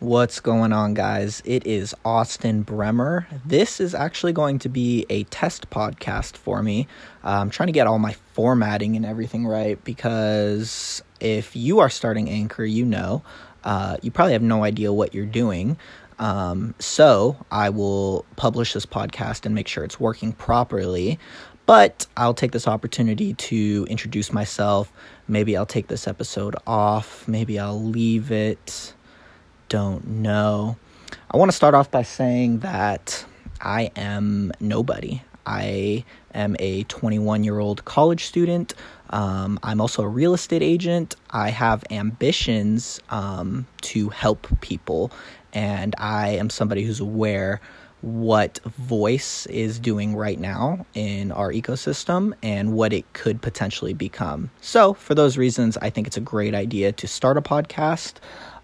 What's going on, guys? It is Austin Bremer. This is actually going to be a test podcast for me. Uh, I'm trying to get all my formatting and everything right because if you are starting Anchor, you know, uh, you probably have no idea what you're doing. Um, so I will publish this podcast and make sure it's working properly. But I'll take this opportunity to introduce myself. Maybe I'll take this episode off. Maybe I'll leave it don't know. I want to start off by saying that I am nobody. I am a 21 year old college student. Um, I'm also a real estate agent. I have ambitions um, to help people, and I am somebody who's aware what voice is doing right now in our ecosystem and what it could potentially become. So, for those reasons, I think it's a great idea to start a podcast.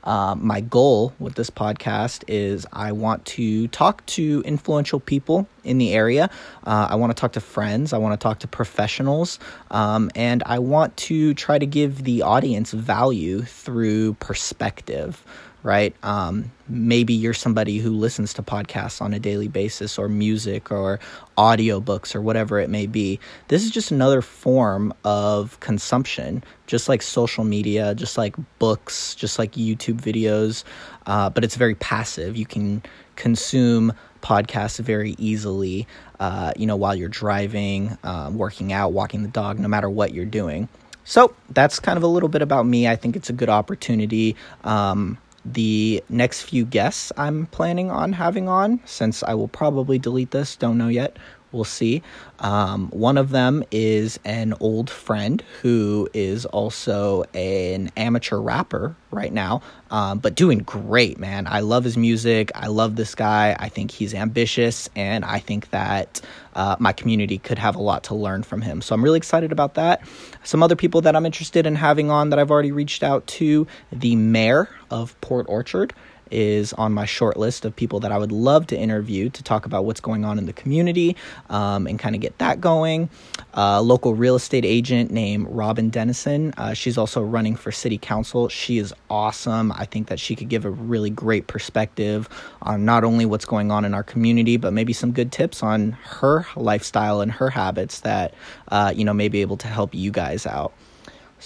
Uh, my goal with this podcast is I want to talk to influential people in the area. Uh, I want to talk to friends. I want to talk to professionals. Um, and I want to try to give the audience value through perspective right? Um, maybe you're somebody who listens to podcasts on a daily basis or music or audiobooks or whatever it may be. This is just another form of consumption, just like social media, just like books, just like YouTube videos, uh, but it's very passive. You can consume podcasts very easily, uh, you know, while you're driving, uh, working out, walking the dog, no matter what you're doing. So that's kind of a little bit about me. I think it's a good opportunity. Um, the next few guests I'm planning on having on, since I will probably delete this, don't know yet. We'll see. Um, one of them is an old friend who is also an amateur rapper right now, um, but doing great, man. I love his music. I love this guy. I think he's ambitious, and I think that uh, my community could have a lot to learn from him. So I'm really excited about that. Some other people that I'm interested in having on that I've already reached out to the mayor of Port Orchard is on my short list of people that I would love to interview to talk about what's going on in the community um, and kind of get that going. A local real estate agent named Robin Dennison. Uh, she's also running for city council. She is awesome. I think that she could give a really great perspective on not only what's going on in our community, but maybe some good tips on her lifestyle and her habits that, uh, you know, may be able to help you guys out.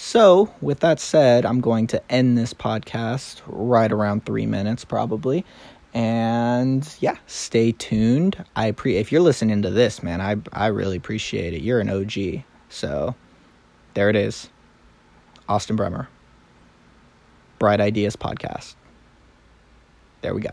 So, with that said, I'm going to end this podcast right around three minutes, probably. And yeah, stay tuned. I pre if you're listening to this, man, I I really appreciate it. You're an OG. So, there it is. Austin Bremer. Bright Ideas Podcast. There we go.